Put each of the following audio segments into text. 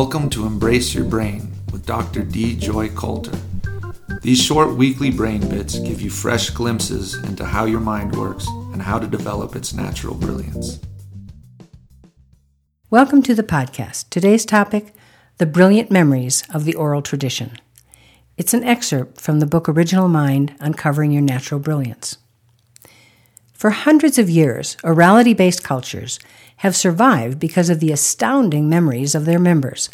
Welcome to Embrace Your Brain with Dr. D. Joy Coulter. These short weekly brain bits give you fresh glimpses into how your mind works and how to develop its natural brilliance. Welcome to the podcast. Today's topic The Brilliant Memories of the Oral Tradition. It's an excerpt from the book Original Mind Uncovering Your Natural Brilliance. For hundreds of years, orality based cultures have survived because of the astounding memories of their members.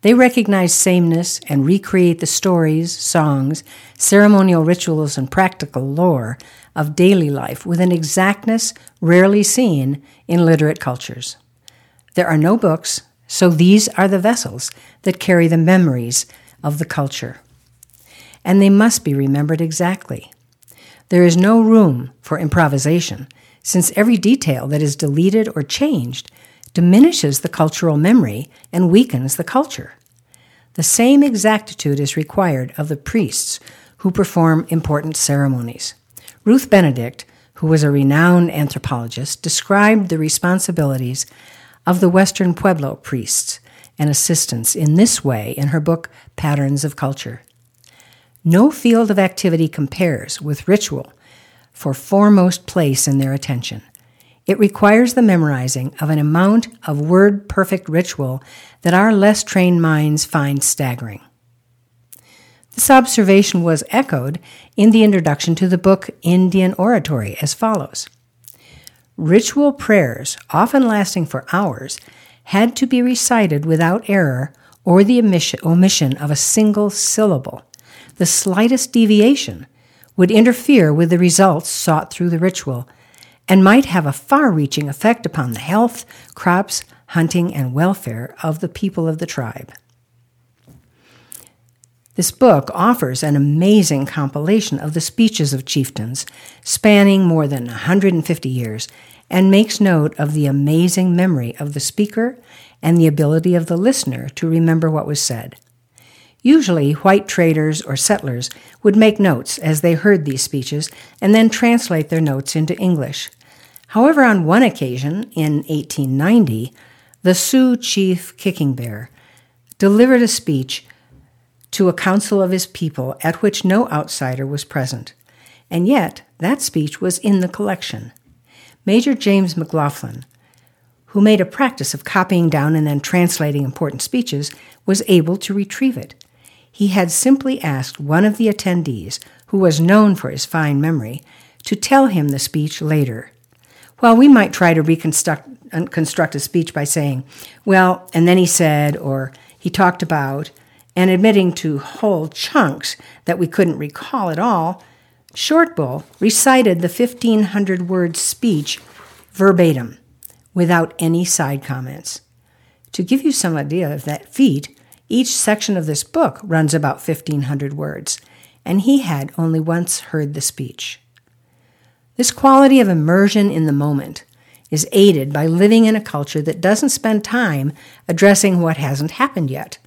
They recognize sameness and recreate the stories, songs, ceremonial rituals, and practical lore of daily life with an exactness rarely seen in literate cultures. There are no books, so these are the vessels that carry the memories of the culture. And they must be remembered exactly. There is no room for improvisation, since every detail that is deleted or changed diminishes the cultural memory and weakens the culture. The same exactitude is required of the priests who perform important ceremonies. Ruth Benedict, who was a renowned anthropologist, described the responsibilities of the Western Pueblo priests and assistants in this way in her book Patterns of Culture. No field of activity compares with ritual for foremost place in their attention. It requires the memorizing of an amount of word perfect ritual that our less trained minds find staggering. This observation was echoed in the introduction to the book Indian Oratory as follows Ritual prayers, often lasting for hours, had to be recited without error or the omission of a single syllable the slightest deviation would interfere with the results sought through the ritual and might have a far reaching effect upon the health, crops, hunting, and welfare of the people of the tribe. This book offers an amazing compilation of the speeches of chieftains, spanning more than 150 years, and makes note of the amazing memory of the speaker and the ability of the listener to remember what was said. Usually, white traders or settlers would make notes as they heard these speeches and then translate their notes into English. However, on one occasion, in 1890, the Sioux chief Kicking Bear delivered a speech to a council of his people at which no outsider was present. And yet, that speech was in the collection. Major James McLaughlin, who made a practice of copying down and then translating important speeches, was able to retrieve it he had simply asked one of the attendees, who was known for his fine memory, to tell him the speech later. While we might try to reconstruct uh, construct a speech by saying, well, and then he said, or he talked about, and admitting to whole chunks that we couldn't recall at all, Shortbull recited the 1500 word speech verbatim, without any side comments. To give you some idea of that feat, each section of this book runs about 1,500 words, and he had only once heard the speech. This quality of immersion in the moment is aided by living in a culture that doesn't spend time addressing what hasn't happened yet.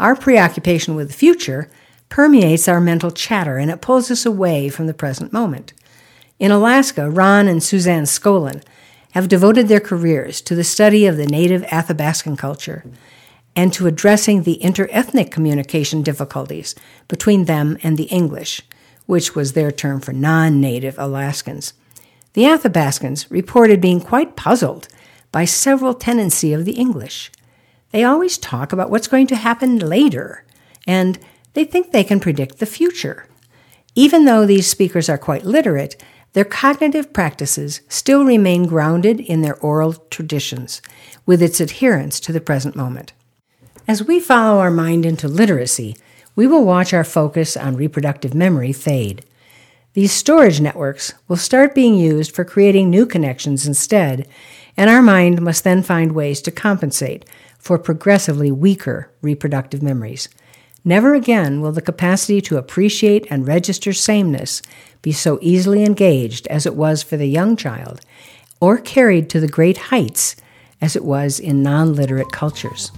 Our preoccupation with the future permeates our mental chatter and it pulls us away from the present moment. In Alaska, Ron and Suzanne Scollon have devoted their careers to the study of the native Athabascan culture and to addressing the interethnic communication difficulties between them and the English, which was their term for non native Alaskans. The Athabascans reported being quite puzzled by several tendencies of the English. They always talk about what's going to happen later, and they think they can predict the future. Even though these speakers are quite literate, their cognitive practices still remain grounded in their oral traditions, with its adherence to the present moment. As we follow our mind into literacy, we will watch our focus on reproductive memory fade. These storage networks will start being used for creating new connections instead, and our mind must then find ways to compensate for progressively weaker reproductive memories. Never again will the capacity to appreciate and register sameness be so easily engaged as it was for the young child, or carried to the great heights as it was in non literate cultures.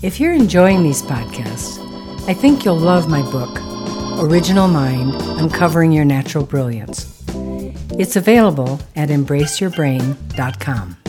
If you're enjoying these podcasts, I think you'll love my book, Original Mind Uncovering Your Natural Brilliance. It's available at embraceyourbrain.com.